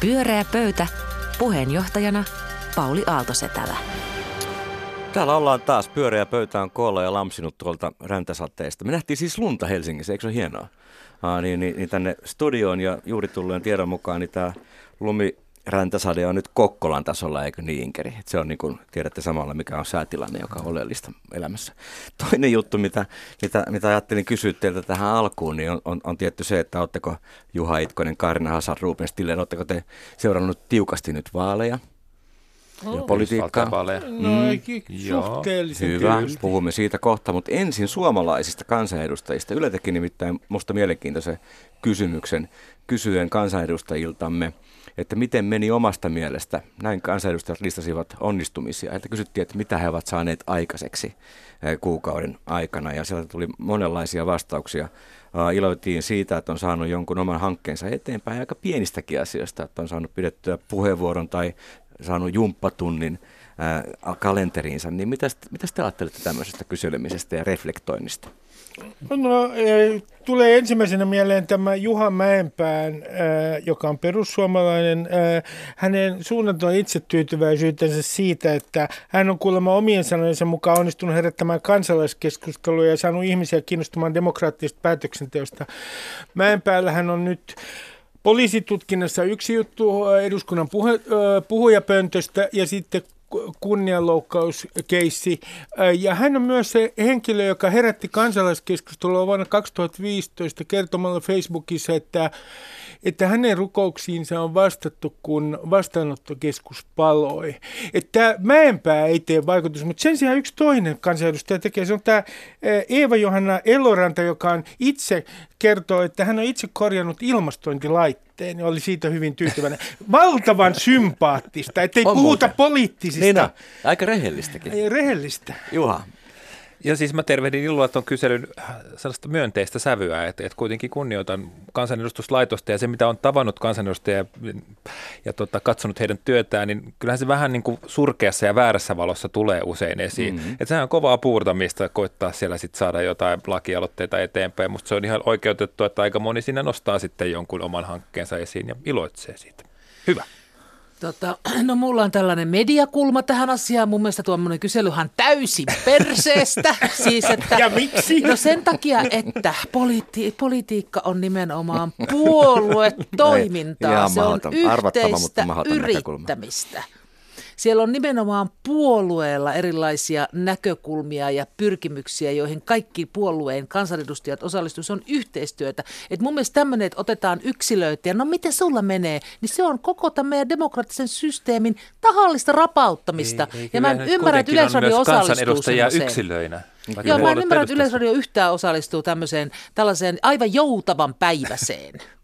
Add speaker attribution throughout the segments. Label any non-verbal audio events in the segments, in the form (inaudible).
Speaker 1: Pyöreä pöytä. Puheenjohtajana Pauli Aaltosetälä.
Speaker 2: Täällä ollaan taas. Pyöreä pöytä on koolla ja lamsinut tuolta räntäsateesta. Me nähtiin siis lunta Helsingissä, eikö se ole hienoa? Aa, niin, niin, niin tänne studioon ja juuri tulleen tiedon mukaan niin tämä lumi räntäsade on nyt Kokkolan tasolla, eikö niin Inkeri? Et se on niin kuin tiedätte samalla, mikä on säätilanne, joka on oleellista elämässä. Toinen juttu, mitä, mitä, mitä ajattelin kysyä teiltä tähän alkuun, niin on, on, on tietty se, että oletteko Juha Itkonen, Karina Hasan, Ruben Stiller, oletteko te seurannut tiukasti nyt vaaleja? ja politiikkaa.
Speaker 3: No, mm. suhteellisen
Speaker 2: Hyvä,
Speaker 3: tietysti.
Speaker 2: puhumme siitä kohta, mutta ensin suomalaisista kansanedustajista. Yle teki nimittäin musta mielenkiintoisen kysymyksen kysyen kansanedustajiltamme, että miten meni omasta mielestä. Näin kansanedustajat listasivat onnistumisia. Heiltä kysyttiin, että mitä he ovat saaneet aikaiseksi eh, kuukauden aikana ja sieltä tuli monenlaisia vastauksia. Uh, iloitiin siitä, että on saanut jonkun oman hankkeensa eteenpäin aika pienistäkin asioista, että on saanut pidettyä puheenvuoron tai saanut jumppatunnin ää, kalenteriinsa, niin mitä, mitä te ajattelette tämmöisestä kyselemisestä ja reflektoinnista?
Speaker 3: No, e, tulee ensimmäisenä mieleen tämä Juha Mäenpään, ää, joka on perussuomalainen, ää, hänen suunnaton itsetyytyväisyytensä siitä, että hän on kuulemma omien sanojensa mukaan onnistunut herättämään kansalaiskeskustelua ja saanut ihmisiä kiinnostumaan demokraattisesta päätöksenteosta. Mäenpäällähän on nyt poliisitutkinnassa yksi juttu eduskunnan puhe, puhujapöntöstä ja sitten kunnianloukkauskeissi. Ja hän on myös se henkilö, joka herätti kansalaiskeskustelua vuonna 2015 kertomalla Facebookissa, että, että hänen rukouksiinsa on vastattu, kun vastaanottokeskus paloi. Että Mäenpää ei tee vaikutus, mutta sen sijaan yksi toinen kansanedustaja tekee. Se on tämä Eeva-Johanna Eloranta, joka on itse kertoo, että hän on itse korjannut ilmastointilaitteen ja oli siitä hyvin tyytyväinen. Valtavan sympaattista, ettei
Speaker 2: On
Speaker 3: puhuta
Speaker 2: muuten.
Speaker 3: poliittisista.
Speaker 2: Niin on. Aika rehellistäkin.
Speaker 3: Ei, Rehellistä.
Speaker 2: Juha,
Speaker 4: Ja siis mä tervehdin iloa tuon kyselyn sellaista myönteistä sävyä, että, että kuitenkin kunnioitan kansanedustuslaitosta ja se, mitä on tavannut kansanedustajia ja, ja tota, katsonut heidän työtään, niin kyllähän se vähän niin kuin surkeassa ja väärässä valossa tulee usein esiin. Mm-hmm. Että sehän on kovaa puurtamista koittaa siellä sitten saada jotain lakialoitteita eteenpäin. Musta se on ihan oikeutettu, että aika moni siinä nostaa sitten jonkun oman hankkeensa esiin ja iloitsee siitä. Hyvä.
Speaker 5: Tota, (clears throat) no mulla on tällainen mediakulma tähän asiaan. Mun mielestä tuommoinen kyselyhän täysin perseestä. (laughs) siis, että,
Speaker 3: Ja miksi?
Speaker 5: No sen takia, että politi- politiikka on nimenomaan puoluetoimintaa. (laughs)
Speaker 2: Ihan
Speaker 5: Se on yhteistä
Speaker 2: mahdoton näkökulma.
Speaker 5: Siellä on nimenomaan puolueella erilaisia näkökulmia ja pyrkimyksiä, joihin kaikki puolueen kansanedustajat osallistuvat. Se on yhteistyötä. Et mun mielestä tämmöinen, että otetaan yksilöitä ja no miten sulla menee, niin se on koko tämän meidän demokraattisen systeemin tahallista rapauttamista. ja mä en ymmärrä, että Yleisradio osallistuu
Speaker 4: yksilöinä.
Speaker 5: Joo, mä en ymmärrä, että. Yleisradio yhtään osallistuu tämmöiseen tällaiseen aivan joutavan päiväseen. (laughs)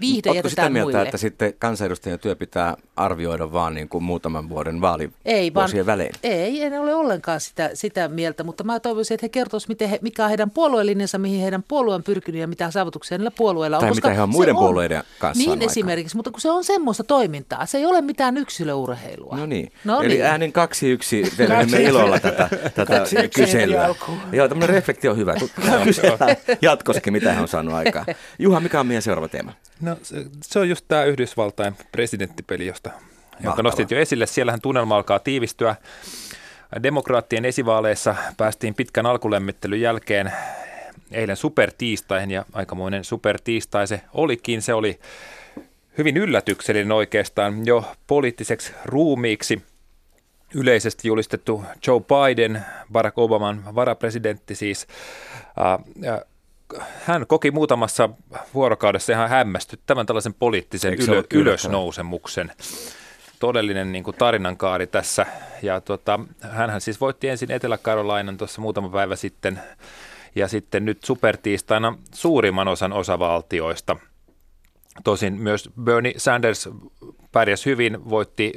Speaker 5: Viihde
Speaker 2: Oletko sitä mieltä,
Speaker 5: muille.
Speaker 2: että sitten kansanedustajien työ pitää arvioida vaan niin kuin muutaman vuoden
Speaker 5: Ei, vaan,
Speaker 2: välein?
Speaker 5: ei, en ole ollenkaan sitä, sitä mieltä, mutta mä toivoisin, että he kertoisivat, miten he, mikä on heidän puolueellinensa, mihin heidän puolue on pyrkinyt ja mitä saavutuksia niillä puolueilla on.
Speaker 2: Tai
Speaker 5: koska
Speaker 2: mitä he on muiden puolueiden kanssa
Speaker 5: Niin
Speaker 2: aikaan.
Speaker 5: esimerkiksi, mutta kun se on semmoista toimintaa, se ei ole mitään yksilöurheilua.
Speaker 2: No niin.
Speaker 5: No
Speaker 2: Eli
Speaker 5: niin.
Speaker 2: äänin kaksi yksi (laughs) tervehdimme ilolla tätä, tätä kyselyä. Joo, tämmöinen reflektio on hyvä. (laughs) Jatkossakin, mitä hän on saanut aikaa. (laughs) Juha, mikä on meidän seuraava teema?
Speaker 4: No se, se on just tämä Yhdysvaltain presidenttipeli, josta, jonka nostit jo esille. Siellähän tunnelma alkaa tiivistyä. Demokraattien esivaaleissa päästiin pitkän alkulämmittelyn jälkeen eilen supertiistaihin ja aikamoinen supertiistai se olikin. Se oli hyvin yllätyksellinen oikeastaan jo poliittiseksi ruumiiksi yleisesti julistettu Joe Biden, Barack Obaman varapresidentti siis, äh, hän koki muutamassa vuorokaudessa ihan hämmästyttävän tällaisen poliittisen ylö, ylösnousemuksen. Todellinen niin kuin tarinankaari tässä. Ja tota, hänhän siis voitti ensin Etelä-Karolainan tuossa muutama päivä sitten ja sitten nyt supertiistaina suurimman osan osavaltioista. Tosin myös Bernie Sanders pärjäsi hyvin, voitti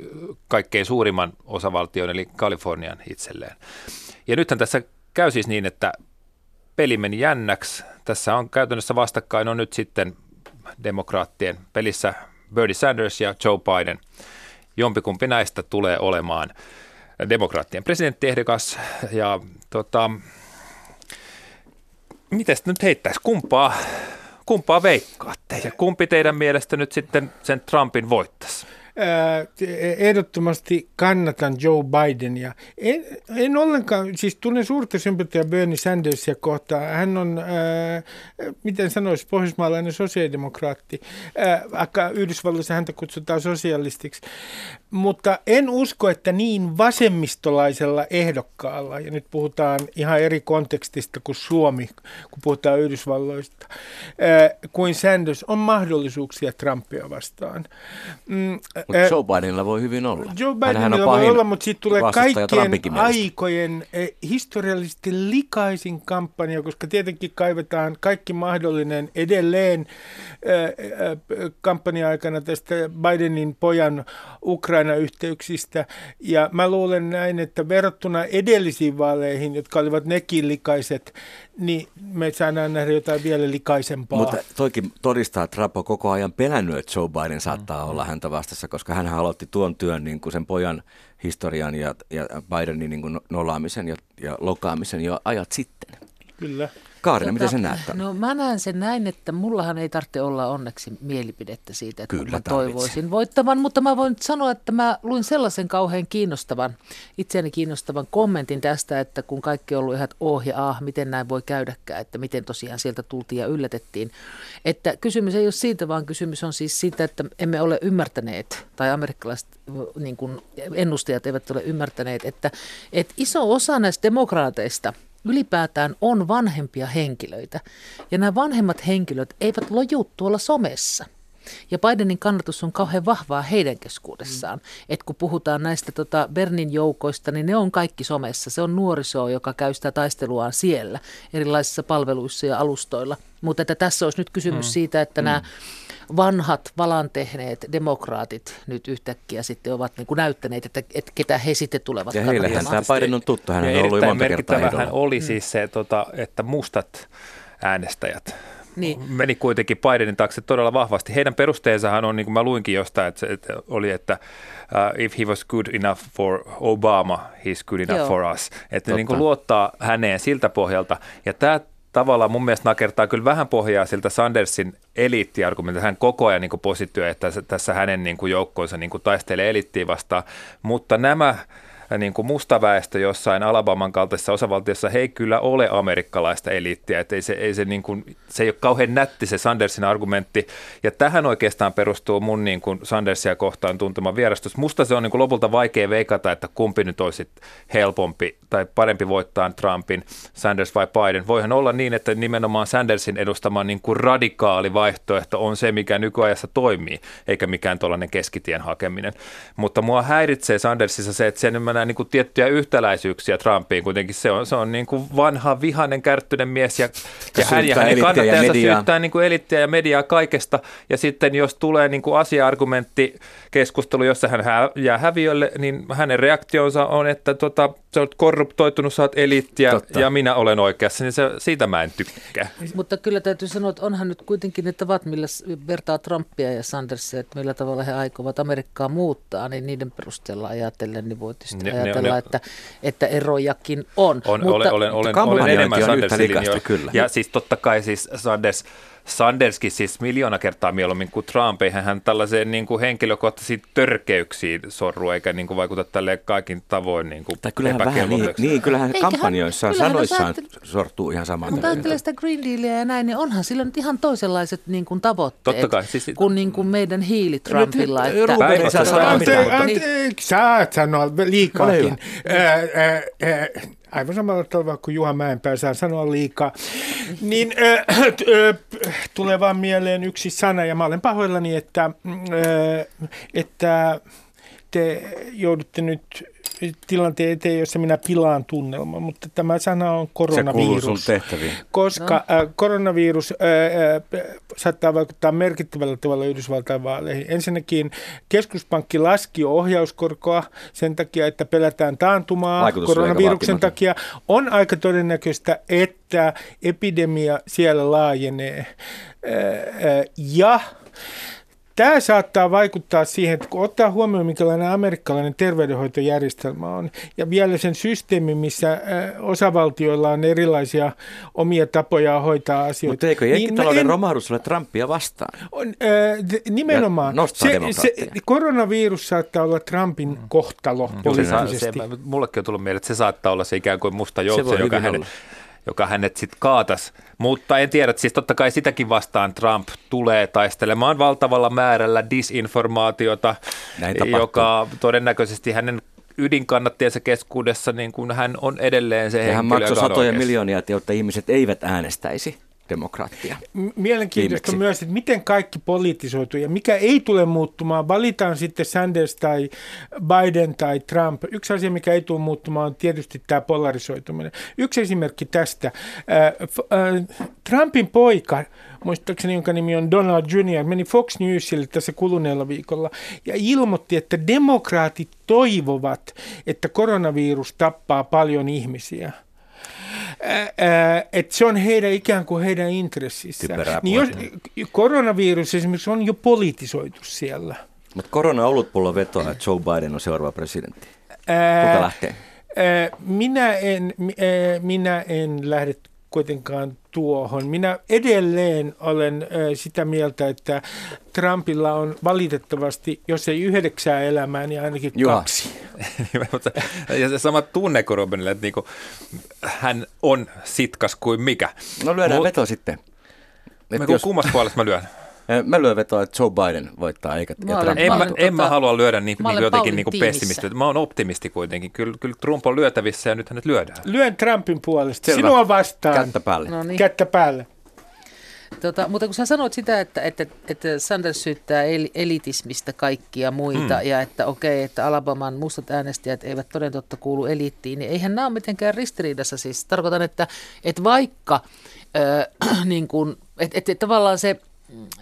Speaker 4: kaikkein suurimman osavaltion eli Kalifornian itselleen. Ja nythän tässä käy siis niin, että peli meni jännäksi. Tässä on käytännössä vastakkain on nyt sitten demokraattien pelissä Bernie Sanders ja Joe Biden. Jompikumpi näistä tulee olemaan demokraattien presidenttiehdokas. Ja tota, miten nyt heittäisi kumpaa, kumpaa veikkaatte ja kumpi teidän mielestä nyt sitten sen Trumpin voittaisi?
Speaker 3: Ehdottomasti kannatan Joe Bidenia. En, en ollenkaan, siis tunnen suurta sympatiaa Bernie Sandersia kohtaan. Hän on, ää, miten sanoisi, pohjoismaalainen sosiaalidemokraatti. Ää, Yhdysvalloissa häntä kutsutaan sosialistiksi. Mutta en usko, että niin vasemmistolaisella ehdokkaalla, ja nyt puhutaan ihan eri kontekstista kuin Suomi, kun puhutaan Yhdysvalloista, kuin Sanders, on mahdollisuuksia Trumpia vastaan.
Speaker 2: Mm, mutta Joe Bidenilla voi hyvin olla.
Speaker 3: Joe Bidenilla voi olla, mutta siitä tulee kaikkien aikojen historiallisesti likaisin kampanja, koska tietenkin kaivetaan kaikki mahdollinen edelleen kampanja-aikana tästä Bidenin pojan Ukraina-yhteyksistä. Ja mä luulen näin, että verrattuna edellisiin vaaleihin, jotka olivat nekin likaiset, niin me saadaan nähdä jotain vielä likaisempaa.
Speaker 2: Mutta toikin todistaa, että Trump on koko ajan pelännyt, että Joe Biden saattaa mm. olla häntä vastassa, koska hän aloitti tuon työn niin kuin sen pojan historian ja, ja Bidenin niin kuin nolaamisen ja, ja lokaamisen jo ajat sitten.
Speaker 3: Kyllä.
Speaker 2: Kaarina, tota, miten sä näet tämän?
Speaker 5: No mä näen sen näin, että mullahan ei tarvitse olla onneksi mielipidettä siitä, että Kyllä, mä toivoisin voittavan, mutta mä voin sanoa, että mä luin sellaisen kauhean kiinnostavan, itseäni kiinnostavan kommentin tästä, että kun kaikki on ollut ihan oh ja ah, miten näin voi käydäkään, että miten tosiaan sieltä tultiin ja yllätettiin. Että kysymys ei ole siitä, vaan kysymys on siis siitä, että emme ole ymmärtäneet, tai amerikkalaiset niin kuin ennustajat eivät ole ymmärtäneet, että, että iso osa näistä demokraateista – ylipäätään on vanhempia henkilöitä. Ja nämä vanhemmat henkilöt eivät loju tuolla somessa. Ja Bidenin kannatus on kauhean vahvaa heidän keskuudessaan. Mm. Et kun puhutaan näistä tota Bernin joukoista, niin ne on kaikki somessa. Se on nuoriso, joka käy sitä taisteluaan siellä erilaisissa palveluissa ja alustoilla. Mutta että tässä olisi nyt kysymys mm. siitä, että mm. nämä vanhat valan tehneet demokraatit nyt yhtäkkiä sitten ovat niin kuin näyttäneet, että, että ketä he sitten tulevat
Speaker 2: Ja heillehän tämä Biden on tuttu, hän on ollut monta kertaa
Speaker 4: hän oli siis se, tota, että mustat äänestäjät niin. meni kuitenkin Bidenin taakse todella vahvasti. Heidän perusteensahan on, niin kuin mä luinkin jostain, että, että oli, että uh, if he was good enough for Obama, he's good enough Joo. for us. Että ne niin kuin luottaa häneen siltä pohjalta. Ja tämä tavallaan mun mielestä nakertaa kyllä vähän pohjaa siltä Sandersin eliittiargumentilta. Hän koko ajan niin positioi, että tässä hänen niin kuin joukkoonsa niin kuin taistelee eliittiä vastaan, mutta nämä niin kuin musta väestö jossain Alabaman kaltaisessa osavaltiossa, he ei kyllä ole amerikkalaista eliittiä, että ei se, ei se, niin kuin, se ei ole kauhean nätti se Sandersin argumentti, ja tähän oikeastaan perustuu mun niin kuin Sandersia kohtaan tuntuma vierastus. Musta se on niin kuin lopulta vaikea veikata, että kumpi nyt olisi helpompi tai parempi voittaa Trumpin, Sanders vai Biden. Voihan olla niin, että nimenomaan Sandersin edustama niin kuin radikaali vaihtoehto on se, mikä nykyajassa toimii, eikä mikään tuollainen keskitien hakeminen. Mutta mua häiritsee Sandersissa se, että sen näen niin kuin tiettyjä yhtäläisyyksiä Trumpiin. Kuitenkin se on, se on niin kuin vanha, vihainen, kärttyinen mies ja, ja hän ja hänen kannattajansa syyttää niin kuin elittiä ja mediaa kaikesta. Ja sitten jos tulee niin kuin asia-argumentti keskustelu, jossa hän hä- jää häviölle, niin hänen reaktionsa on, että tota, sä olet korruptoitunut, sä oot eliittiä Totta. ja minä olen oikeassa, niin se, siitä mä en tykkää.
Speaker 5: Mutta kyllä täytyy sanoa, että onhan nyt kuitenkin ne tavat, millä vertaa Trumpia ja Sandersia, että millä tavalla he aikovat Amerikkaa muuttaa, niin niiden perusteella ajatellen, niin voi tietysti ne, ajatella, ne, ne, että, että erojakin on.
Speaker 4: on mutta, olen, olen, olen, olen enemmän Sandersin Kyllä. Ja siis totta kai siis Sanders Sanderskin siis miljoona kertaa mieluummin kuin Trump. Eihän hän tällaiseen niin kuin henkilökohtaisiin törkeyksiin sorru, eikä niin kuin vaikuta tälle kaikin tavoin niin kuin
Speaker 2: tai kyllähän vähän niin, niin, kyllähän Eikä kampanjoissaan, hän, sanoissaan hän, sortuu ihan samaan.
Speaker 5: Mutta ajattelee sitä Green Dealia ja näin, niin onhan sillä nyt ihan toiselaiset niin kuin tavoitteet
Speaker 4: Totta kai, siis,
Speaker 5: kuin, niin kuin meidän hiili Trumpilla.
Speaker 3: Anteeksi, sä et sanoa liikaakin aivan samalla tavalla kuin Juha Mäenpää saa sanoa liikaa, niin äh, äh, tulee vaan mieleen yksi sana, ja mä olen pahoillani, että, äh, että te joudutte nyt tilanteen eteen, jossa minä pilaan tunnelman, mutta tämä sana on koronavirus.
Speaker 2: Se tehtäviin.
Speaker 3: Koska no. äh, koronavirus äh, äh, saattaa vaikuttaa merkittävällä tavalla Yhdysvaltain vaaleihin. Ensinnäkin keskuspankki laski ohjauskorkoa sen takia, että pelätään taantumaa koronaviruksen takia. On aika todennäköistä, että epidemia siellä laajenee. Äh, äh, ja tämä saattaa vaikuttaa siihen, että kun ottaa huomioon, minkälainen amerikkalainen terveydenhoitojärjestelmä on, ja vielä sen systeemi, missä osavaltioilla on erilaisia omia tapoja hoitaa asioita.
Speaker 2: Mutta eikö jenkkitalouden niin en... romahdus ole Trumpia vastaan?
Speaker 3: On, äh, nimenomaan. Se, se, koronavirus saattaa olla Trumpin mm. kohtalo mm. poliittisesti. Se,
Speaker 4: se, mullekin on tullut mieleen, että se saattaa olla se ikään kuin musta joutse, joka hänen, joka hänet sitten kaatas. Mutta en tiedä, että siis totta kai sitäkin vastaan Trump tulee taistelemaan valtavalla määrällä disinformaatiota, joka todennäköisesti hänen ydinkannattiensa keskuudessa, niin kuin hän on edelleen se ja henkilö,
Speaker 2: hän maksoi satoja miljoonia, jotta ihmiset eivät äänestäisi demokraattia.
Speaker 3: Mielenkiintoista Viimeksi. myös, että miten kaikki poliittisoituu ja mikä ei tule muuttumaan. Valitaan sitten Sanders tai Biden tai Trump. Yksi asia, mikä ei tule muuttumaan, on tietysti tämä polarisoituminen. Yksi esimerkki tästä. Trumpin poika, muistaakseni jonka nimi on Donald Jr., meni Fox Newsille tässä kuluneella viikolla ja ilmoitti, että demokraatit toivovat, että koronavirus tappaa paljon ihmisiä – että se on heidän ikään kuin heidän intressissään. Niin jos, koronavirus esimerkiksi on jo politisoitu siellä.
Speaker 2: Mutta korona olutpullo vetoa, että Joe Biden on seuraava presidentti. Kuka lähtee?
Speaker 3: Minä en, minä en lähde kuitenkaan tuohon. Minä edelleen olen sitä mieltä, että Trumpilla on valitettavasti, jos ei yhdeksää elämää, niin ainakin Juha. kaksi.
Speaker 4: Ja se sama tunne kuin Robinille, että niinku, hän on sitkas kuin mikä.
Speaker 2: No lyödään Mut, veto sitten.
Speaker 4: Mä jos... kummassa puolesta mä lyön? (laughs)
Speaker 2: Mä lyön vetoa, että Joe Biden voittaa, eikä
Speaker 4: mä olen, En, mä, en mä halua lyödä niin, niin jotenkin niin kuin pessimisti. Mä oon optimisti kuitenkin. Kyllä, kyllä Trump on lyötävissä ja nyt hänet lyödään.
Speaker 3: Lyön Trumpin puolesta. Selvä. Sinua vastaan.
Speaker 2: Kättä päälle.
Speaker 3: No niin. Kättä päälle.
Speaker 5: Tota, mutta kun sä sanoit sitä, että, että, että Sanders syyttää elitismistä kaikkia muita hmm. ja että okei, että Alabaman mustat äänestäjät eivät toden totta kuulu eliittiin, niin eihän nämä ole mitenkään ristiriidassa. Siis tarkoitan, että, että vaikka äh, (clears throat) niin kun, että, että tavallaan se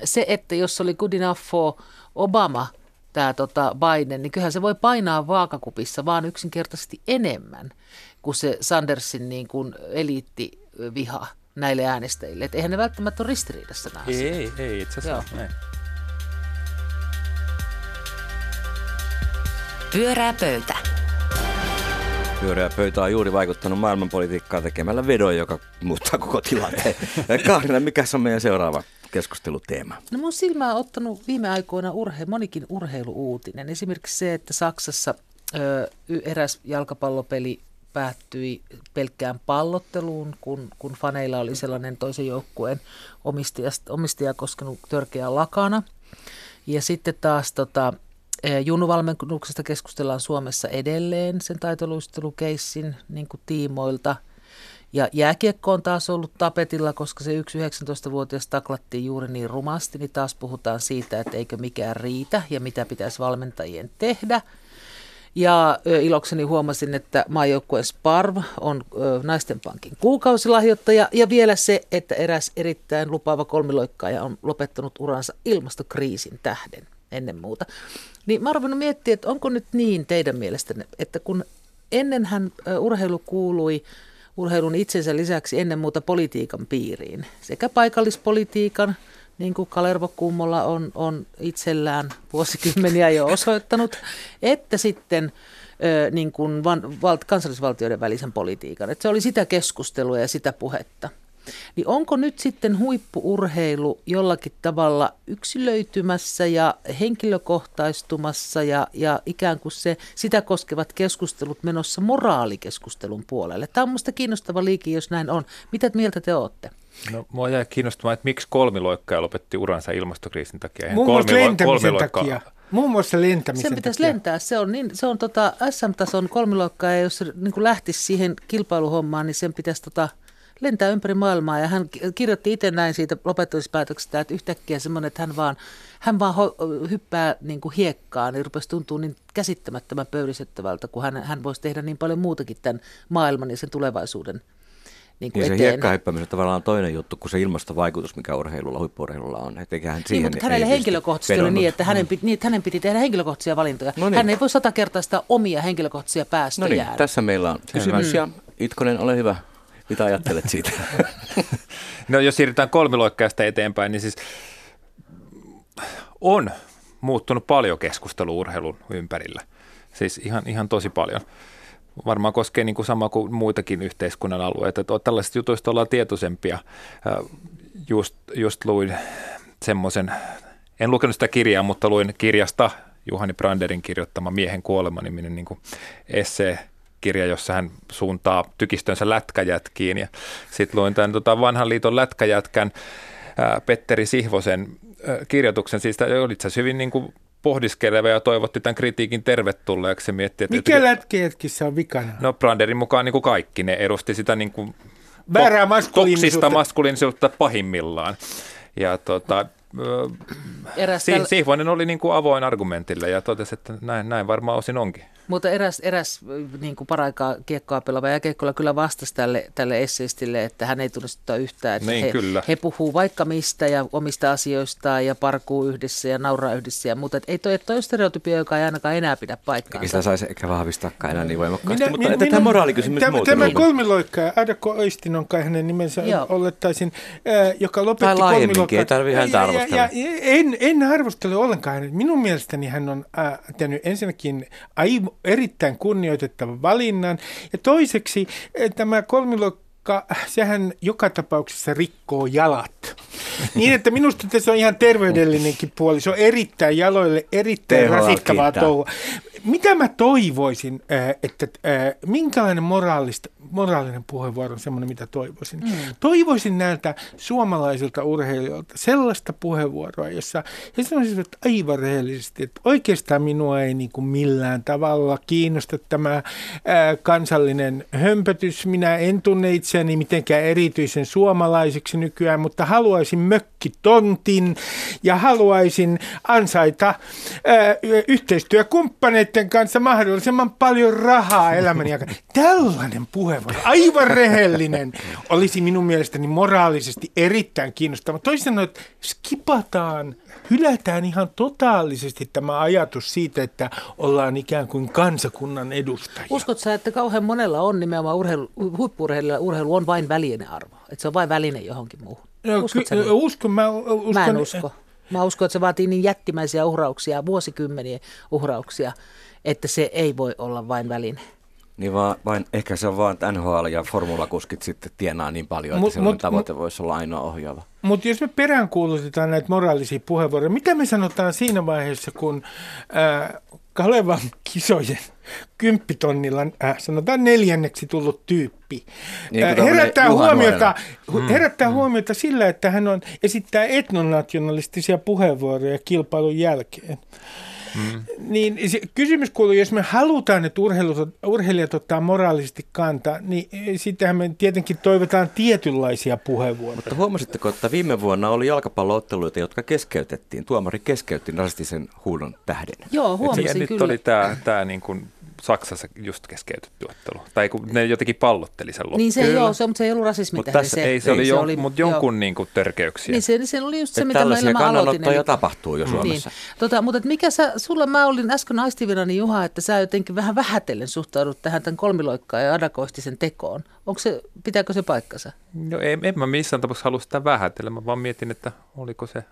Speaker 5: se, että jos oli good enough for Obama, tämä tota Biden, niin kyllähän se voi painaa vaakakupissa vaan yksinkertaisesti enemmän kuin se Sandersin niin kuin eliittiviha näille äänestäjille. Että eihän ne välttämättä ole ristiriidassa nämä
Speaker 4: Ei, ei, ei itse asiassa. Ei.
Speaker 1: Pyörää pöytä.
Speaker 2: Pyöreä pöytä on juuri vaikuttanut maailmanpolitiikkaa tekemällä vedon, joka muuttaa koko tilanteen. (laughs) Kaarina, mikä on meidän seuraava keskusteluteema?
Speaker 5: No mun silmää on ottanut viime aikoina urhe, monikin urheiluuutinen. Esimerkiksi se, että Saksassa ö, eräs jalkapallopeli päättyi pelkkään pallotteluun, kun, kun faneilla oli sellainen toisen joukkueen omistaja koskenut törkeä lakana. Ja sitten taas tota, Junuvalmennuksesta keskustellaan Suomessa edelleen sen taitoluistelukeissin niin tiimoilta – ja jääkiekko on taas ollut tapetilla, koska se yksi 19-vuotias taklattiin juuri niin rumasti, niin taas puhutaan siitä, että eikö mikään riitä ja mitä pitäisi valmentajien tehdä. Ja ilokseni huomasin, että maajoukkueen Sparv on naisten pankin kuukausilahjoittaja. Ja vielä se, että eräs erittäin lupaava kolmiloikkaaja on lopettanut uransa ilmastokriisin tähden ennen muuta. Niin mä arvoin miettiä, että onko nyt niin teidän mielestänne, että kun ennenhän urheilu kuului urheilun itsensä lisäksi ennen muuta politiikan piiriin. Sekä paikallispolitiikan, niin kuin Kalervo Kummola on, on itsellään vuosikymmeniä jo osoittanut, että sitten niin kuin van, val, kansallisvaltioiden välisen politiikan. Että se oli sitä keskustelua ja sitä puhetta. Niin onko nyt sitten huippuurheilu jollakin tavalla yksilöitymässä ja henkilökohtaistumassa ja, ja ikään kuin se, sitä koskevat keskustelut menossa moraalikeskustelun puolelle? Tämä on minusta kiinnostava liike, jos näin on. Mitä mieltä te olette?
Speaker 4: No, mua jäi kiinnostamaan, että miksi kolmiloikkaja lopetti uransa ilmastokriisin takia.
Speaker 3: Muun muassa lentämisen takia. Muun muassa lentämisen
Speaker 5: Sen pitäisi takia. lentää. Se on, niin, se on tota SM-tason kolmiloikkaa ja jos se niin lähtisi siihen kilpailuhommaan, niin sen pitäisi tota, lentää ympäri maailmaa ja hän kirjoitti itse näin siitä lopettamispäätöksestä, että yhtäkkiä semmoinen, että hän vaan, hän vaan ho- hyppää niin kuin hiekkaan, niin rupesi tuntua niin käsittämättömän pöyrisettävältä, kun hän, hän voisi tehdä niin paljon muutakin tämän maailman ja sen tulevaisuuden niin kuin
Speaker 2: niin se hiekkahyppääminen on tavallaan toinen juttu kuin se ilmastovaikutus, mikä urheilulla, huippuurheilulla on. Että hän
Speaker 5: siihen niin, mutta hänelle henkilökohtaisesti oli niin, että hänen, piti, niin, että hänen piti tehdä henkilökohtaisia valintoja. No niin. Hän ei voi sata kertaa sitä omia henkilökohtaisia päästöjä. No niin,
Speaker 2: tässä meillä on kysymyksiä. Itkonen, ole hyvä. Mitä ajattelet siitä? (laughs)
Speaker 4: no jos siirrytään kolmiloikkaista eteenpäin, niin siis on muuttunut paljon keskustelu urheilun ympärillä. Siis ihan, ihan tosi paljon. Varmaan koskee niin kuin sama kuin muitakin yhteiskunnan alueita. Että tällaisista jutuista ollaan tietoisempia. Just, just luin semmoisen, en lukenut sitä kirjaa, mutta luin kirjasta Juhani Branderin kirjoittama Miehen kuolema niminen niin essee kirja, jossa hän suuntaa tykistönsä lätkäjätkiin. Ja sitten luin tämän tota, vanhan liiton lätkäjätkän ää, Petteri Sihvosen ää, kirjoituksen. Siis tämä oli itse hyvin niin kuin pohdiskeleva ja toivotti tämän kritiikin tervetulleeksi. Mietti,
Speaker 3: että Mikä lätkäjätkissä on vikana?
Speaker 4: No Branderin mukaan niin kuin kaikki. Ne edusti sitä niin kuin
Speaker 3: Väärää maskuliinisuutta.
Speaker 4: maskuliinisuutta pahimmillaan. Ja tota, Eräs si- täl... Sihvonen oli niin kuin avoin argumentille ja totesi, että näin, näin varmaan osin onkin.
Speaker 5: Mutta eräs, eräs niin kuin paraikaa kiekkoa pelaava ja kiekkoilla kyllä vastasi tälle, tälle esseistille, että hän ei tunnista yhtään. Että
Speaker 4: niin,
Speaker 5: he,
Speaker 4: kyllä.
Speaker 5: he puhuu vaikka mistä ja omista asioistaan ja parkuu yhdessä ja nauraa yhdessä ja muuta. ei toi, toi stereotypia, joka ei ainakaan enää pidä paikkaansa.
Speaker 2: Eikä sitä saisi ehkä vahvistaakaan enää niin voimakkaasti, minä, mutta minä, tämä moraalikysymys
Speaker 3: tämä, Tämä kolmiloikka, Adako Oistin on kai hänen nimensä Joo. olettaisin, äh, joka lopetti kolmiloikkaa.
Speaker 2: ei tarvitse häntä arvostella. Ja,
Speaker 3: ja, en, en arvostele ollenkaan. Minun mielestäni hän on äh, tehnyt ensinnäkin aivan erittäin kunnioitettava valinnan. Ja toiseksi eh, tämä kolmilokka, sehän joka tapauksessa rikkoo jalat. Niin, että minusta tässä on ihan terveydellinenkin puoli. Se on erittäin jaloille, erittäin rasittavaa touhua mitä mä toivoisin, äh, että äh, minkälainen moraalista, moraalinen puheenvuoro on semmoinen, mitä toivoisin. Mm. Toivoisin näiltä suomalaisilta urheilijoilta sellaista puheenvuoroa, jossa he sanoisivat aivan rehellisesti, että oikeastaan minua ei niin kuin millään tavalla kiinnosta tämä äh, kansallinen hömpötys. Minä en tunne itseäni mitenkään erityisen suomalaiseksi nykyään, mutta haluaisin mökkitontin ja haluaisin ansaita ää, yhteistyökumppaneita muiden kanssa mahdollisimman paljon rahaa elämäni aikana. (laughs) Tällainen puheenvuoro, aivan rehellinen, olisi minun mielestäni moraalisesti erittäin kiinnostava. Toisin sanoen, että skipataan, hylätään ihan totaalisesti tämä ajatus siitä, että ollaan ikään kuin kansakunnan edustajia.
Speaker 5: Uskotko sä, että kauhean monella on nimenomaan urheilu, huippuurheilijalla urheilu on vain välinearvo? Että se on vain väline johonkin muuhun?
Speaker 3: No, ky- uskon, mä, uskon,
Speaker 5: mä en usko. Mä uskon, että se vaatii niin jättimäisiä uhrauksia, vuosikymmeniä uhrauksia, että se ei voi olla vain väline.
Speaker 2: Niin vaan, vain, ehkä se on vaan, että NHL ja formulakuskit sitten tienaa niin paljon, että mut, tavoite mut, voisi olla ainoa ohjaava.
Speaker 3: Mutta jos me peräänkuulutetaan näitä moraalisia puheenvuoroja, mitä me sanotaan siinä vaiheessa, kun äh, Kalevan kisojen kymppitonnilla, äh, sanotaan neljänneksi tullut tyyppi, niin äh, herättää, huomiota, mm. herättää mm. huomiota sillä, että hän on, esittää etnonationalistisia puheenvuoroja kilpailun jälkeen. Mm. Niin se kysymys kuuluu, jos me halutaan, että urheilut, urheilijat ottaa moraalisesti kantaa, niin sittenhän me tietenkin toivotaan tietynlaisia puheenvuoroja.
Speaker 2: Mutta huomasitteko, että viime vuonna oli jalkapallootteluita, jotka keskeytettiin. Tuomari keskeytti rasistisen huudon tähden.
Speaker 5: Joo, huomasin
Speaker 4: Et,
Speaker 5: kyllä.
Speaker 4: nyt oli tämä, tämä niin kuin Saksassa just keskeytetty ottelu. Tai kun ne jotenkin pallotteli sen loppuun.
Speaker 5: Niin se, joo, se, mutta se ei ollut rasismi
Speaker 4: Mutta tässä se, ei, se, ei, oli, se jo, oli mutta jonkun niin kuin törkeyksiä.
Speaker 5: Niin se, se oli just se, mitä mä ilman aloitin.
Speaker 2: Tällaisia tapahtuu jo niin. Suomessa.
Speaker 5: Niin. Tota, mutta mikä sä, sulla mä olin äsken aistivinani Juha, että sä jotenkin vähän vähätellen suhtaudut tähän tämän kolmiloikkaan ja adakoistisen tekoon. Onko se, pitääkö se paikkansa?
Speaker 4: No en, en mä missään tapauksessa halua sitä vähätellä, mä vaan mietin, että oliko se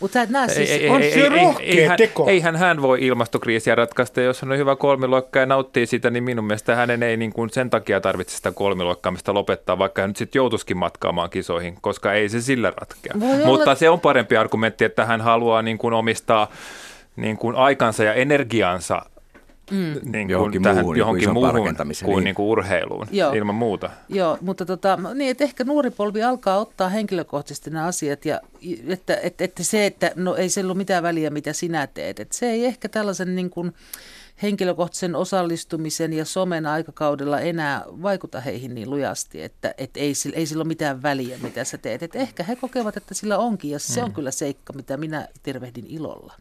Speaker 5: mutta näe siis...
Speaker 3: Ei, ei, on se rohkea eihän, teko.
Speaker 4: Eihän hän voi ilmastokriisiä ratkaista. Jos hän on hyvä kolmiloikka ja nauttii sitä, niin minun mielestä hänen ei niin kuin sen takia tarvitse sitä kolmiloikkaamista lopettaa, vaikka hän nyt sitten joutuisikin matkaamaan kisoihin, koska ei se sillä ratkea. Voi Mutta olla... se on parempi argumentti, että hän haluaa niin kuin omistaa niin kuin aikansa ja energiansa
Speaker 2: mm. niin johonkin tähän, muuhun, johonkin muuhun kuin
Speaker 4: niin. Niin kuin urheiluun, Joo. ilman muuta.
Speaker 5: Joo, mutta tota, niin, että ehkä nuori polvi alkaa ottaa henkilökohtaisesti nämä asiat, ja että, että, että se, että no ei se ole mitään väliä, mitä sinä teet, että se ei ehkä tällaisen niin kuin, henkilökohtaisen osallistumisen ja somen aikakaudella enää vaikuta heihin niin lujasti, että et ei, ei sillä ole mitään väliä, mitä sä teet. Et ehkä he kokevat, että sillä onkin, ja se on mm. kyllä seikka, mitä minä tervehdin ilolla.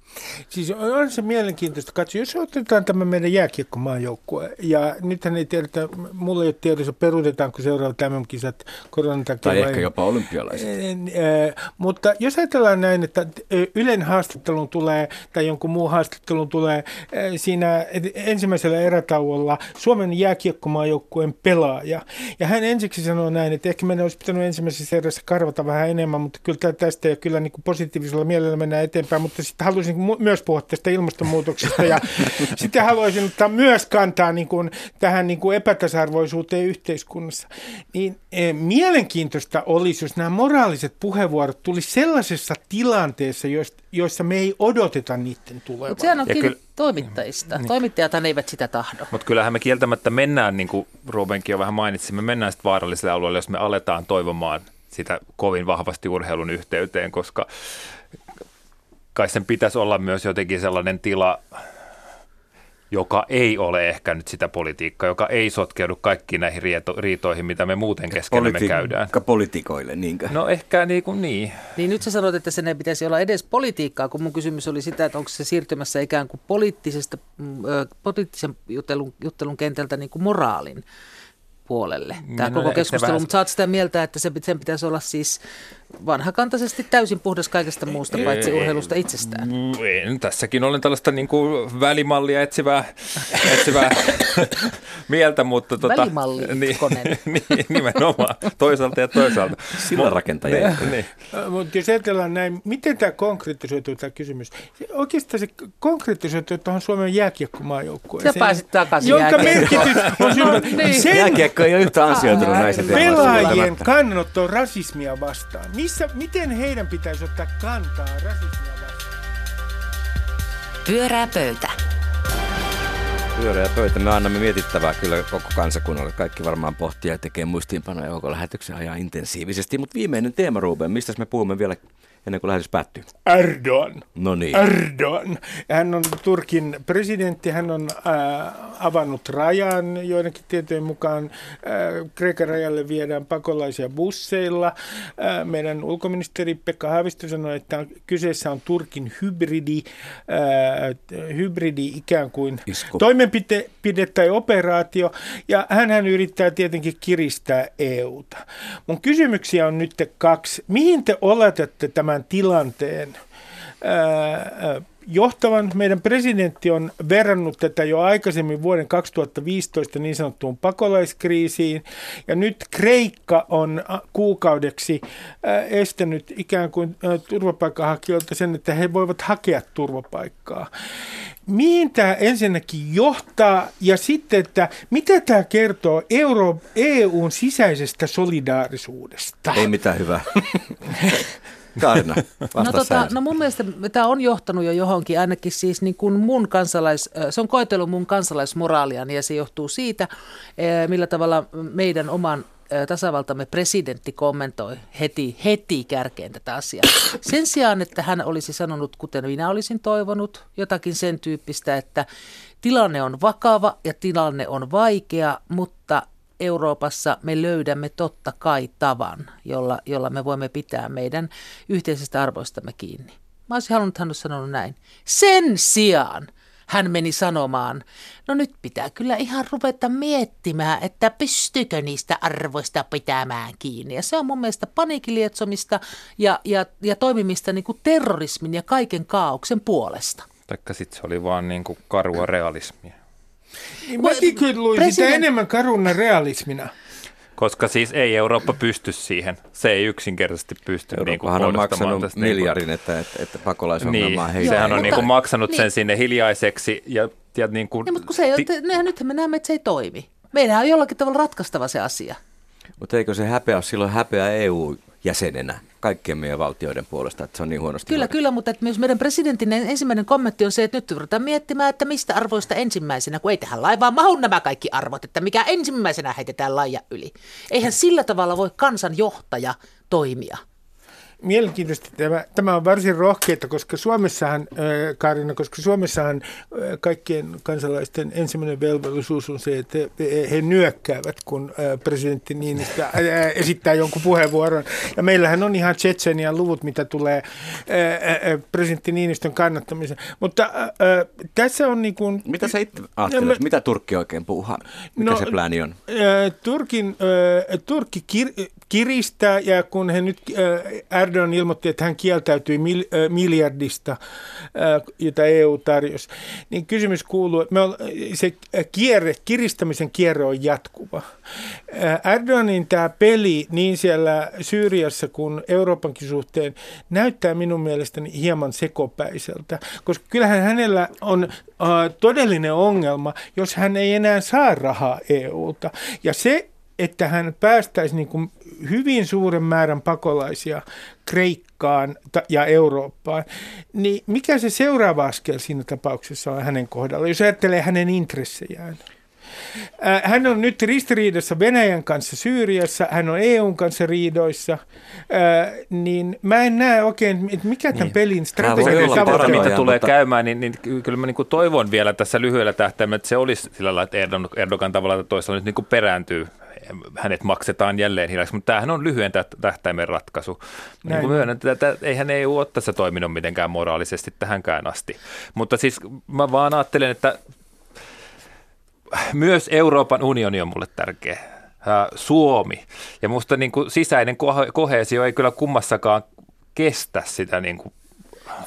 Speaker 3: Siis on se mielenkiintoista katsoa, jos otetaan tämä meidän jääkiekkomaajoukkue, ja nythän ei tiedetä, mulla ei ole tiedossa, peruutetaanko seuraavat tämän kisat koronan takia.
Speaker 2: Tai vai, ehkä jopa olympialaiset.
Speaker 3: Mutta mutta jos ajatellaan näin, että Ylen haastattelun tulee tai jonkun muun haastattelun tulee siinä ensimmäisellä erätauolla Suomen jääkiekkomaajoukkueen pelaaja. Ja hän ensiksi sanoo näin, että ehkä meidän olisi pitänyt ensimmäisessä erässä karvata vähän enemmän, mutta kyllä tästä ja kyllä niin kuin positiivisella mielellä mennään eteenpäin, mutta sitten haluaisin myös puhua tästä ilmastonmuutoksesta ja (laughs) sitten haluaisin ottaa myös kantaa niin kuin tähän niin kuin epätasa-arvoisuuteen yhteiskunnassa. Niin mielenkiintoista olisi, jos nämä moraaliset puheenvuorot tulisi sellaisessa tilanteessa, joissa me ei odoteta niiden tulevan.
Speaker 5: Mutta sehän on kiinni kyllä, toimittajista. Niin. Toimittajathan eivät sitä tahdo.
Speaker 4: Mutta kyllähän me kieltämättä mennään, niin kuin Rubenkin jo vähän mainitsi, me mennään sitten vaaralliselle alueelle, jos me aletaan toivomaan sitä kovin vahvasti urheilun yhteyteen, koska kai sen pitäisi olla myös jotenkin sellainen tila, joka ei ole ehkä nyt sitä politiikkaa, joka ei sotkeudu kaikkiin näihin rieto, riitoihin, mitä me muuten keskenämme Politi- käydään.
Speaker 2: Politikoille, niinkö?
Speaker 4: No ehkä niin kuin niin.
Speaker 5: Niin nyt sä sanoit, että sen ei pitäisi olla edes politiikkaa, kun mun kysymys oli sitä, että onko se siirtymässä ikään kuin poliittisesta, mm, poliittisen juttelun, juttelun kentältä niin kuin moraalin puolelle, tämä no, koko keskustelu, mutta saat sitä mieltä, että se, sen pitäisi olla siis vanhakantaisesti täysin puhdas kaikesta muusta, paitsi urheilusta itsestään.
Speaker 4: Mm, en, tässäkin olen tällaista niin kuin välimallia etsivää, etsivää (laughs) mieltä, mutta...
Speaker 5: Tota, Välimalli niin, (laughs)
Speaker 3: niin,
Speaker 4: nimenomaan, toisaalta ja toisaalta.
Speaker 2: Sillä rakentajia.
Speaker 3: Niin. niin. Mutta jos ajatellaan näin, miten tämä konkretisoituu tämä kysymys? Oikeastaan se konkretisoituu tuohon Suomen jääkiekkomaajoukkueeseen.
Speaker 5: Sä pääsit takaisin
Speaker 3: Jonka merkitys on (laughs) no,
Speaker 2: niin. sen, Jääkiekko ei ole yhtä ansioitunut näissä
Speaker 3: Pelaajien kannanotto rasismia vastaan missä, miten heidän pitäisi ottaa kantaa rasismia vastaan?
Speaker 1: Pyörää pöytä.
Speaker 2: Pyörää pöytä. Me annamme mietittävää kyllä koko kansakunnalle. Kaikki varmaan pohtia ja tekee muistiinpanoja koko lähetyksen ajan intensiivisesti. Mutta viimeinen teema, Ruben, mistä me puhumme vielä ennen kuin lähetys päättyy?
Speaker 3: Erdogan.
Speaker 2: No niin.
Speaker 3: Erdogan. Hän on Turkin presidentti, hän on äh, avannut rajan, joidenkin tietojen mukaan äh, Kreikan rajalle viedään pakolaisia busseilla. Äh, meidän ulkoministeri Pekka Haavisto sanoi, että kyseessä on Turkin hybridi, äh, hybridi ikään kuin Isku. toimenpide tai operaatio, ja hän yrittää tietenkin kiristää EUta. Mun kysymyksiä on nyt kaksi. Mihin te oletatte tämän tilanteen? Ää, johtavan. Meidän presidentti on verrannut tätä jo aikaisemmin vuoden 2015 niin sanottuun pakolaiskriisiin. Ja nyt Kreikka on kuukaudeksi estänyt ikään kuin turvapaikanhakijoilta sen, että he voivat hakea turvapaikkaa. Mihin tämä ensinnäkin johtaa ja sitten, että mitä tämä kertoo Euro, EUn sisäisestä solidaarisuudesta?
Speaker 2: Ei mitään hyvää. (laughs) Kaarina, (laughs)
Speaker 5: no, tota, no mun mielestä tämä on johtanut jo johonkin, ainakin siis niin kuin mun kansalais, se on koetellut mun kansalaismoraaliani ja se johtuu siitä, millä tavalla meidän oman tasavaltamme presidentti kommentoi heti, heti kärkeen tätä asiaa. Sen sijaan, että hän olisi sanonut, kuten minä olisin toivonut, jotakin sen tyyppistä, että tilanne on vakava ja tilanne on vaikea, mutta Euroopassa me löydämme totta kai tavan, jolla, jolla me voimme pitää meidän yhteisestä arvoistamme kiinni. Mä olisin halunnut, hän sanonut näin. Sen sijaan hän meni sanomaan, no nyt pitää kyllä ihan ruveta miettimään, että pystyykö niistä arvoista pitämään kiinni. Ja se on mun mielestä paniikilietsomista ja, ja, ja toimimista niin kuin terrorismin ja kaiken kaauksen puolesta.
Speaker 4: Taikka sitten se oli vaan niin kuin karua realismia.
Speaker 3: Niin mäkin kyllä luin President... sitä enemmän karuna realismina.
Speaker 4: Koska siis ei Eurooppa pysty siihen. Se ei yksinkertaisesti pysty niin kuin
Speaker 2: on maksanut niin miljardin, että, että, että pakolaisongelmaa
Speaker 4: niin. Sehän on niin kuin maksanut niin. sen sinne hiljaiseksi. Ja, ja niin kuin,
Speaker 5: niin, mutta kun se ei, ti- nythän me näemme, että se ei toimi. Meidän on jollakin tavalla ratkaistava se asia.
Speaker 2: Mutta eikö se häpeä ole silloin häpeä EU-jäsenenä? kaikkien meidän valtioiden puolesta, että se on niin huonosti.
Speaker 5: Kyllä, kyllä, mutta että myös meidän presidentin ensimmäinen kommentti on se, että nyt yritetään miettimään, että mistä arvoista ensimmäisenä, kun ei tähän laivaan mahu nämä kaikki arvot, että mikä ensimmäisenä heitetään laija yli. Eihän sillä tavalla voi kansanjohtaja toimia.
Speaker 3: Mielenkiintoista. Tämä, tämä on varsin rohkeita, koska Suomessahan, Karina, koska Suomessahan kaikkien kansalaisten ensimmäinen velvollisuus on se, että he, nyökkäävät, kun presidentti Niinistö äh, esittää jonkun puheenvuoron. Ja meillähän on ihan Tsetsenian luvut, mitä tulee presidentti Niinistön kannattamiseen. Mutta tässä on niin kuin...
Speaker 2: Mitä sä itse ajattelet? Mitä Turkki oikein puuhaa? Mikä no, se plääni on?
Speaker 3: Turkin, Turkki kir- kiristää ja kun he nyt, äh, Erdogan ilmoitti, että hän kieltäytyi äh, miljardista, äh, jota EU tarjosi, niin kysymys kuuluu, että me on, se kierre, kiristämisen kierre on jatkuva. Erdoganin tämä peli niin siellä Syyriassa kuin Euroopankin suhteen näyttää minun mielestäni hieman sekopäiseltä, koska kyllähän hänellä on todellinen ongelma, jos hän ei enää saa rahaa EUlta. Ja se, että hän päästäisi niin kuin hyvin suuren määrän pakolaisia Kreikkaan ja Eurooppaan, niin mikä se seuraava askel siinä tapauksessa on hänen kohdalla, jos ajattelee hänen intressejään? Hän on nyt ristiriidassa Venäjän kanssa Syyriassa, hän on EUn kanssa riidoissa, niin mä en näe oikein, että mikä tämän niin. pelin strateginen
Speaker 4: tavoite mitä tulee mutta... käymään, niin, niin kyllä mä niin kuin toivon vielä tässä lyhyellä tähtäimellä, että se olisi sillä lailla, että Erdogan tavalla tai toisella nyt niin kuin perääntyy hänet maksetaan jälleen hiljaksi, mutta tämähän on lyhyen tähtäimen ratkaisu. Niin kuin myönnän, että eihän EU ole tässä toiminut mitenkään moraalisesti tähänkään asti. Mutta siis mä vaan ajattelen, että myös Euroopan unioni on mulle tärkeä. Suomi. Ja musta niin kuin sisäinen kohesio ei kyllä kummassakaan kestä sitä niin kuin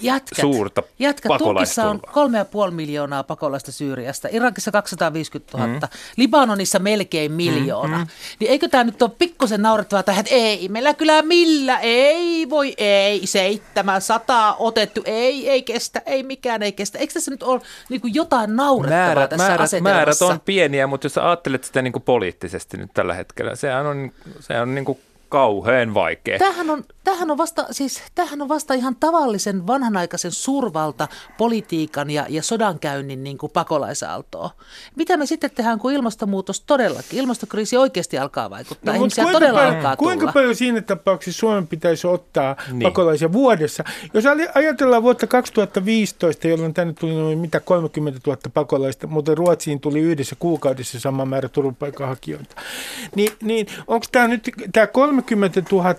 Speaker 4: Jätkät, suurta
Speaker 5: jätkät, Turkissa on 3,5 miljoonaa pakolaista Syyriasta, Irakissa 250 000, mm. Libanonissa melkein miljoona. Mm, mm. Niin eikö tämä nyt ole pikkusen naurettavaa tähän, että ei, meillä kyllä millä, ei voi, ei, seitsemän, sataa otettu, ei, ei kestä, ei mikään ei kestä. Eikö tässä nyt ole niin kuin jotain naurettavaa määrät, tässä
Speaker 4: määrät,
Speaker 5: asetelmassa?
Speaker 4: Määrät on pieniä, mutta jos ajattelet sitä niin kuin poliittisesti nyt tällä hetkellä, sehän on, se on niin kuin kauhean vaikea.
Speaker 5: Tämähän on, tämähän on, vasta, siis, tämähän on vasta ihan tavallisen vanhanaikaisen survalta politiikan ja, ja sodankäynnin niin kuin pakolaisaaltoa. Mitä me sitten tehdään, kun ilmastonmuutos todellakin, ilmastokriisi oikeasti alkaa vaikuttaa, no, ihmisiä todella paljon, alkaa
Speaker 3: tulla. Kuinka paljon siinä tapauksessa Suomen pitäisi ottaa niin. pakolaisia vuodessa? Jos ajatellaan vuotta 2015, jolloin tänne tuli noin mitä 30 000 pakolaista, mutta Ruotsiin tuli yhdessä kuukaudessa sama määrä turvapaikanhakijoita, niin, niin onko tämä nyt tämä 30 000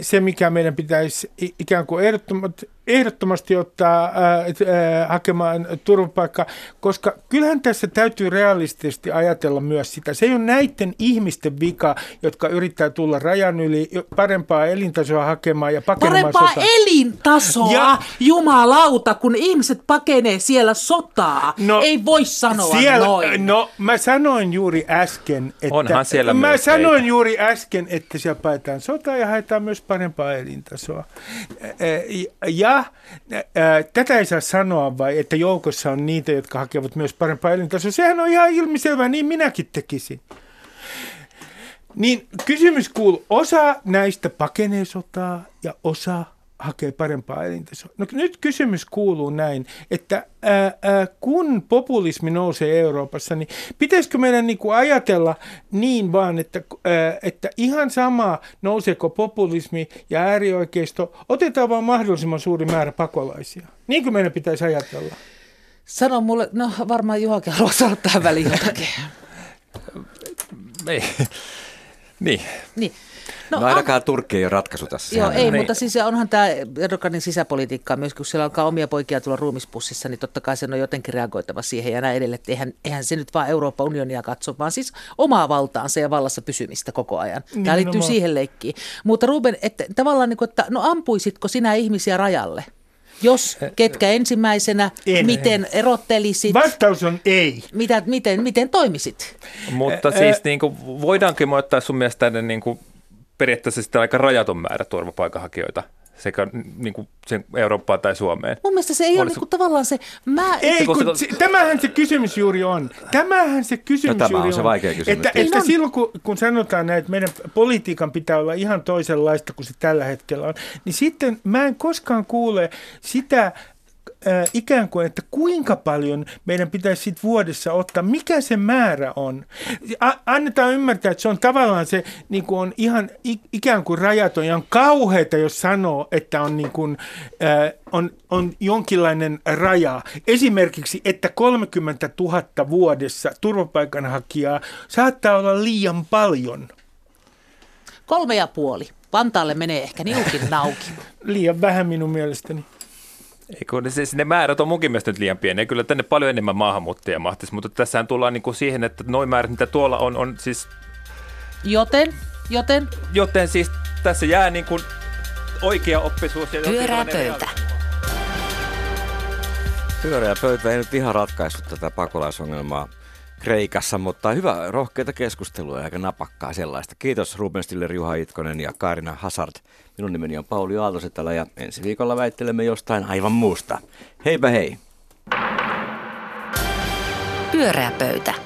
Speaker 3: se, mikä meidän pitäisi ikään kuin ehdottomasti, ehdottomasti ottaa ää, ää, hakemaan turvapaikka, koska kyllähän tässä täytyy realistisesti ajatella myös sitä. Se ei ole näiden ihmisten vika, jotka yrittää tulla rajan yli parempaa elintasoa hakemaan ja pakenemaan
Speaker 5: Parempaa sotaa. elintasoa, ja, jumalauta, kun ihmiset pakenee siellä sotaa. No, ei voi sanoa siellä, noin.
Speaker 3: No, mä sanoin juuri äsken, että...
Speaker 4: Onhan siellä
Speaker 3: Mä sanoin heitä. juuri äsken, että siellä paetaan sotaa ja haetaan myös parempaa elintasoa. Ja tätä ei saa sanoa vai, että joukossa on niitä, jotka hakevat myös parempaa elintasoa. Sehän on ihan ilmiselvää, niin minäkin tekisin. Niin kysymys kuuluu, osa näistä pakenee sotaa ja osa hakee parempaa elintasoa. No nyt kysymys kuuluu näin, että ää, ää, kun populismi nousee Euroopassa, niin pitäisikö meidän niin kuin ajatella niin vaan, että, ää, että ihan sama nouseeko populismi ja äärioikeisto, otetaan vaan mahdollisimman suuri määrä pakolaisia. Niin kuin meidän pitäisi ajatella?
Speaker 5: Sano mulle, no varmaan Juhakin haluaa sanoa tähän väliin (laughs) jotakin.
Speaker 4: Ei. niin.
Speaker 2: niin. No, no ainakaan an... Turkki ei ole ratkaisu tässä.
Speaker 5: Joo, ei, niin. mutta siis onhan tämä Erdoganin sisäpolitiikka myös, kun siellä alkaa omia poikia tulla ruumispussissa, niin totta kai sen on jotenkin reagoitava siihen ja näin edelleen. Eihän, eihän se nyt vaan Euroopan unionia katso, vaan siis omaa valtaansa ja vallassa pysymistä koko ajan. Tämä niin, liittyy no, siihen leikkiin. Mutta Ruben, että tavallaan niin kuin, että no ampuisitko sinä ihmisiä rajalle? Jos, ketkä ensimmäisenä, en, miten erottelisit?
Speaker 3: Vastaus on ei.
Speaker 5: Mitä, miten, miten toimisit?
Speaker 4: Mutta siis niin kuin, voidaankin ottaa sun mielestä niin kuin periaatteessa sitten aika rajaton määrä turvapaikanhakijoita sekä niin kuin sen Eurooppaan tai Suomeen.
Speaker 5: Mun mielestä se ei Olisi... ole niin kuin tavallaan se... Mä,
Speaker 3: ei, kun, se, tämähän se kysymys juuri on. Tämähän se kysymys no, tämä
Speaker 2: juuri
Speaker 3: on.
Speaker 2: se vaikea kysymys.
Speaker 3: Että, että silloin kun, kun sanotaan näin, että meidän politiikan pitää olla ihan toisenlaista kuin se tällä hetkellä on, niin sitten mä en koskaan kuule sitä äh, ikään kuin, että kuinka paljon meidän pitäisi sit vuodessa ottaa, mikä se määrä on. A- annetaan ymmärtää, että se on tavallaan se niin kuin on ihan ikään kuin rajaton ja on kauheita, jos sanoo, että on, niin kuin, äh, on, on jonkinlainen raja. Esimerkiksi, että 30 000 vuodessa turvapaikanhakijaa saattaa olla liian paljon.
Speaker 5: Kolme ja puoli. Vantaalle menee ehkä niukin nauki. (laughs)
Speaker 3: Liian vähän minun mielestäni.
Speaker 4: Eikö ne, siis ne määrät on munkin mielestä nyt liian pieniä. Kyllä tänne paljon enemmän maahanmuuttajia mahtisi, mutta tässähän tullaan niin kuin siihen, että noin määrät, mitä tuolla on, on siis...
Speaker 5: Joten? Joten?
Speaker 4: Joten siis tässä jää niin kuin oikea oppisuus. Ja
Speaker 1: Pyörää pöytä.
Speaker 2: Pyöreä pöytä ei nyt ihan ratkaissut tätä pakolaisongelmaa Kreikassa, mutta hyvä rohkeita keskustelua ja aika napakkaa sellaista. Kiitos Ruben Stiller, Juha Itkonen ja Kaarina Hazard. Minun nimeni on Pauli Aaltosetälä ja ensi viikolla väittelemme jostain aivan muusta. Heipä hei!
Speaker 1: Pyöreä pöytä.